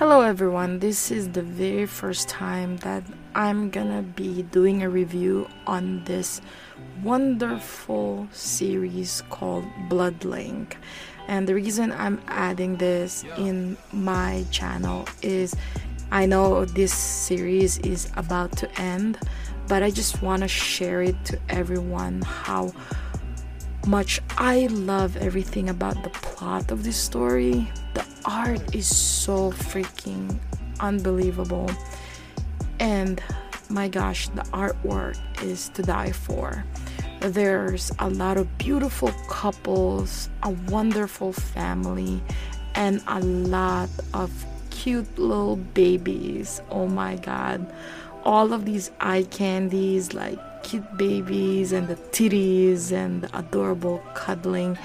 Hello, everyone. This is the very first time that I'm gonna be doing a review on this wonderful series called Bloodlink. And the reason I'm adding this in my channel is I know this series is about to end, but I just want to share it to everyone how much I love everything about the plot of this story. The art is so freaking unbelievable. And my gosh, the artwork is to die for. There's a lot of beautiful couples, a wonderful family, and a lot of cute little babies. Oh my god. All of these eye candies like cute babies and the titties and the adorable cuddling.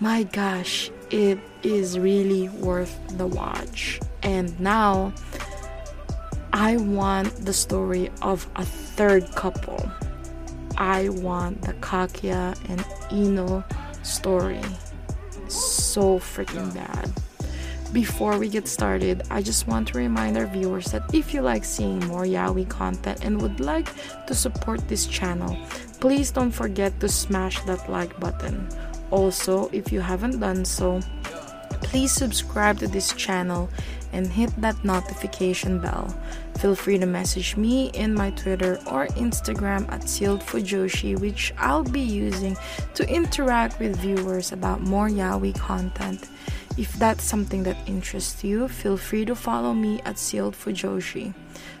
My gosh, it is really worth the watch. And now I want the story of a third couple. I want the Kakia and Ino story so freaking bad. Before we get started, I just want to remind our viewers that if you like seeing more Yaoi content and would like to support this channel, please don't forget to smash that like button. Also, if you haven't done so, please subscribe to this channel and hit that notification bell. Feel free to message me in my Twitter or Instagram at Sealed Fujoshi, which I'll be using to interact with viewers about more Yaoi content. If that's something that interests you, feel free to follow me at Sealed Fujoshi.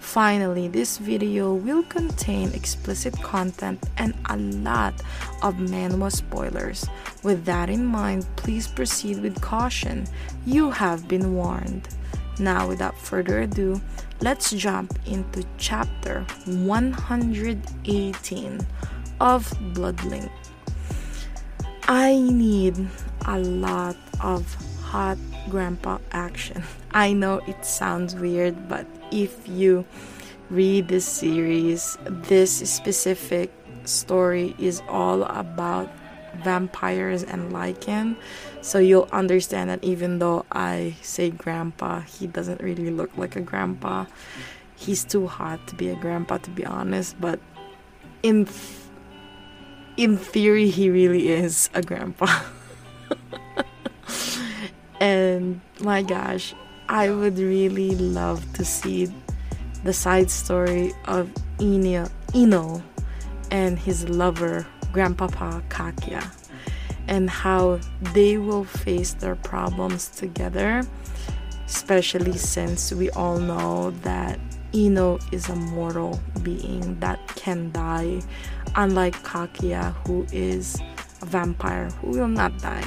Finally, this video will contain explicit content and a lot of manhwa spoilers. With that in mind, please proceed with caution. You have been warned. Now, without further ado, let's jump into chapter 118 of Bloodlink. I need a lot of hot grandpa action. I know it sounds weird, but if you read this series, this specific story is all about vampires and lycan. So you'll understand that even though I say grandpa, he doesn't really look like a grandpa. He's too hot to be a grandpa, to be honest. But in th- in theory, he really is a grandpa. And my gosh, I would really love to see the side story of Ino, Ino and his lover, Grandpapa Kakia, and how they will face their problems together, especially since we all know that Ino is a mortal being that can die, unlike Kakia, who is a vampire who will not die.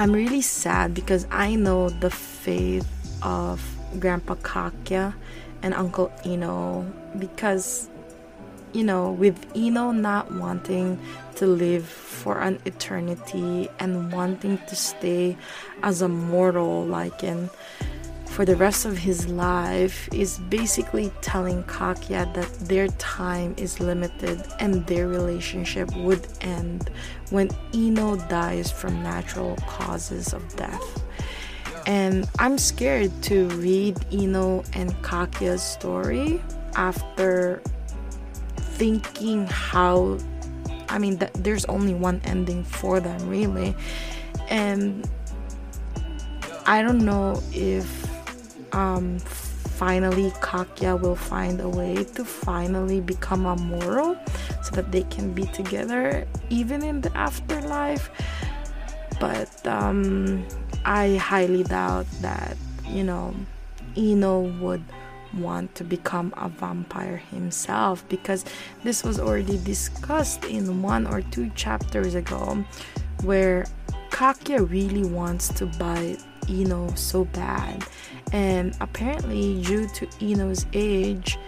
I'm really sad because I know the faith of Grandpa Kakia and Uncle Ino because you know, with Ino not wanting to live for an eternity and wanting to stay as a mortal like in for the rest of his life is basically telling Kakia that their time is limited and their relationship would end when Ino dies from natural causes of death. And I'm scared to read Ino and Kakia's story after thinking how I mean that there's only one ending for them really and I don't know if um, finally Kakia will find a way to finally become a mortal so that they can be together even in the afterlife. But um, I highly doubt that, you know, Ino would want to become a vampire himself because this was already discussed in one or two chapters ago where Kakia really wants to buy Ino so bad. And apparently, due to Ino's age,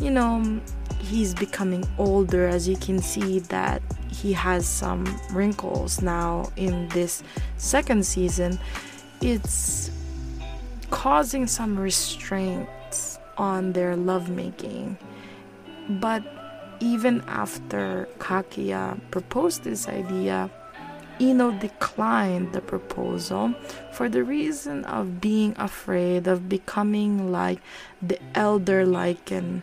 you know, he's becoming older as you can see that he has some wrinkles now in this second season. It's causing some restraints on their lovemaking. But even after Kakia proposed this idea, Ino declined the proposal for the reason of being afraid of becoming like the elder Lycan.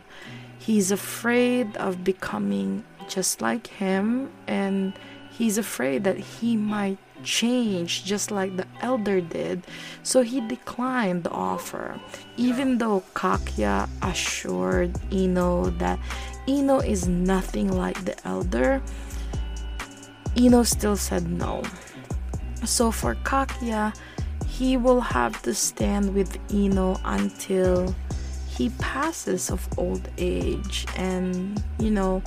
He's afraid of becoming just like him, and he's afraid that he might change just like the elder did. So he declined the offer, even though Kakia assured Ino that Ino is nothing like the elder. Ino still said no. So for Kakia, he will have to stand with Ino until he passes of old age and you know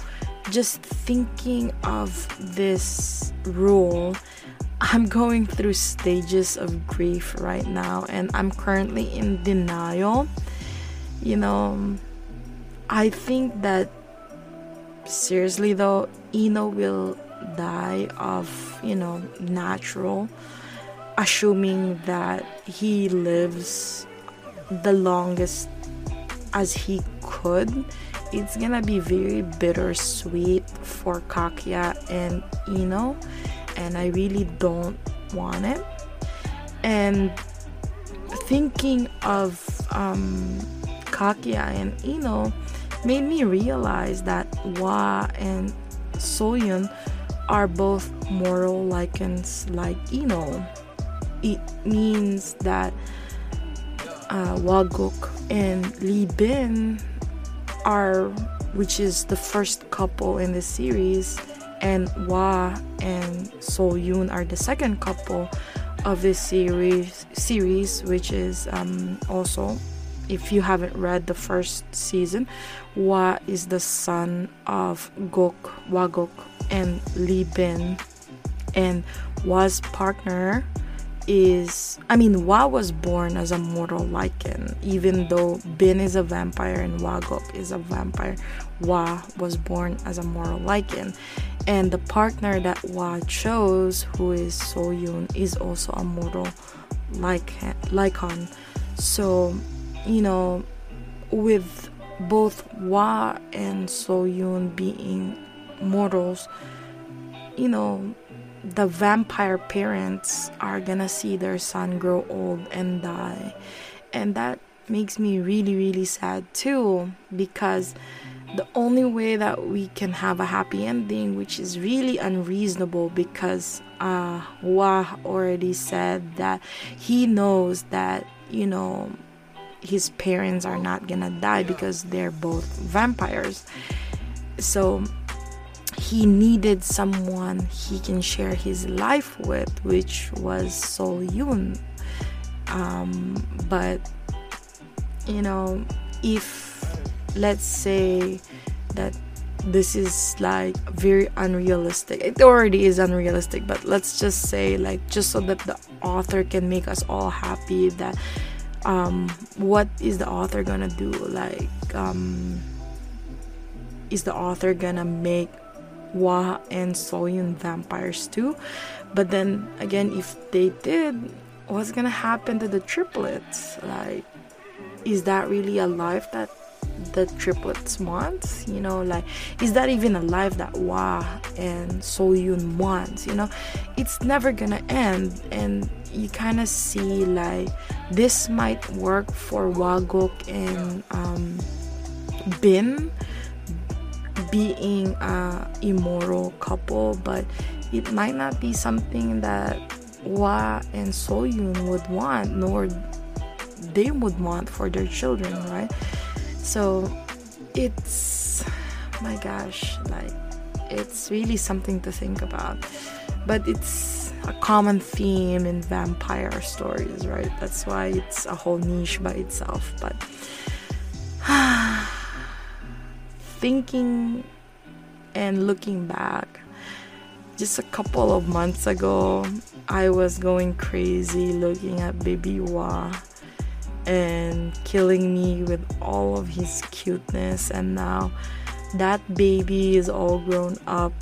just thinking of this rule i'm going through stages of grief right now and i'm currently in denial you know i think that seriously though ino will die of, you know, natural, assuming that he lives the longest as he could. It's gonna be very bittersweet for Kakia and Ino, and I really don't want it. And thinking of um, Kakia and Ino made me realize that Wa and Soyun are both moral Lycans like Ino. It means that uh, Waguk and Li Bin are, which is the first couple in the series, and Wa and So Yoon are the second couple of this series. Series, which is um, also, if you haven't read the first season, Wa is the son of Gok Waguk and Li Bin. And Wa's partner is I mean Wa was born as a mortal Lycan even though Bin is a vampire and Waguk is a vampire. Wa was born as a mortal Lycan and the partner that Wa chose who is Soyun is also a mortal Lycan so you know with both Wa and Soyun being mortals, you know, the vampire parents are gonna see their son grow old and die. And that makes me really, really sad too, because the only way that we can have a happy ending, which is really unreasonable because uh, Wa already said that he knows that, you know, his parents are not gonna die because they're both vampires. So he needed someone he can share his life with, which was So Yoon. Um, but you know, if let's say that this is like very unrealistic, it already is unrealistic, but let's just say, like, just so that the author can make us all happy, that um, what is the author gonna do? Like, um, is the author gonna make Wa and Soyun vampires too. But then again, if they did, what's gonna happen to the triplets? Like, is that really a life that the triplets want? You know, like, is that even a life that Wa and Soyun wants? You know, it's never gonna end, and you kind of see like this might work for Waguk and um, Bin being a immoral couple, but it might not be something that Wa and Soyun would want, nor they would want for their children, right? So it's my gosh, like it's really something to think about. But it's a common theme in vampire stories, right? That's why it's a whole niche by itself. But thinking and looking back just a couple of months ago, I was going crazy looking at Baby Wa and killing me with all of his cuteness. And now that baby is all grown up,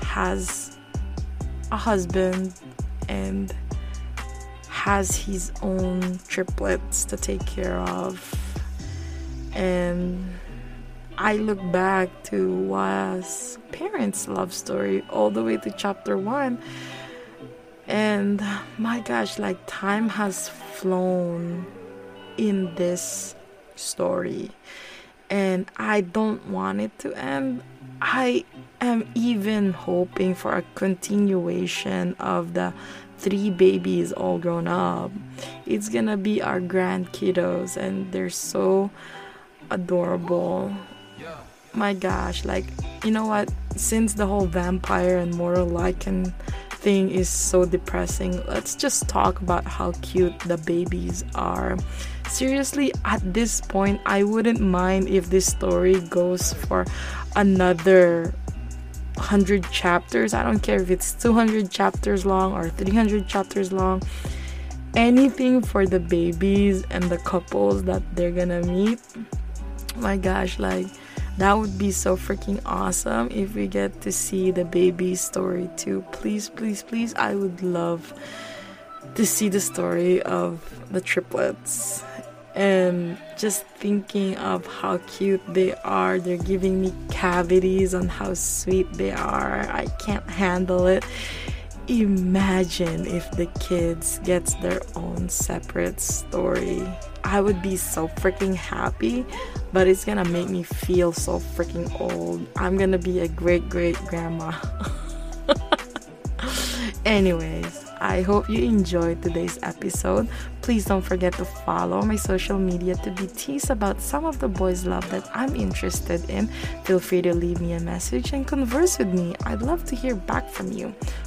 has a husband, and has his own triplets to take care of. And I look back to Wa's parents' love story all the way to chapter one. And my gosh, like time has flown in this story. And I don't want it to end. I am even hoping for a continuation of the three babies all grown up. It's gonna be our grand kiddos, and they're so adorable my gosh, like, you know what? Since the whole vampire and mortal lycan thing is so depressing, let's just talk about how cute the babies are. Seriously, at this point, I wouldn't mind if this story goes for another 100 chapters. I don't care if it's 200 chapters long or 300 chapters long. Anything for the babies and the couples that they're gonna meet. My gosh, like that would be so freaking awesome if we get to see the baby story too. Please, please, please. I would love to see the story of the triplets. And just thinking of how cute they are, they're giving me cavities on how sweet they are. I can't handle it. Imagine if the kids gets their own separate story. I would be so freaking happy, but it's gonna make me feel so freaking old. I'm gonna be a great great grandma. Anyways, I hope you enjoyed today's episode. Please don't forget to follow my social media to be teased about some of the boys' love that I'm interested in. Feel free to leave me a message and converse with me. I'd love to hear back from you.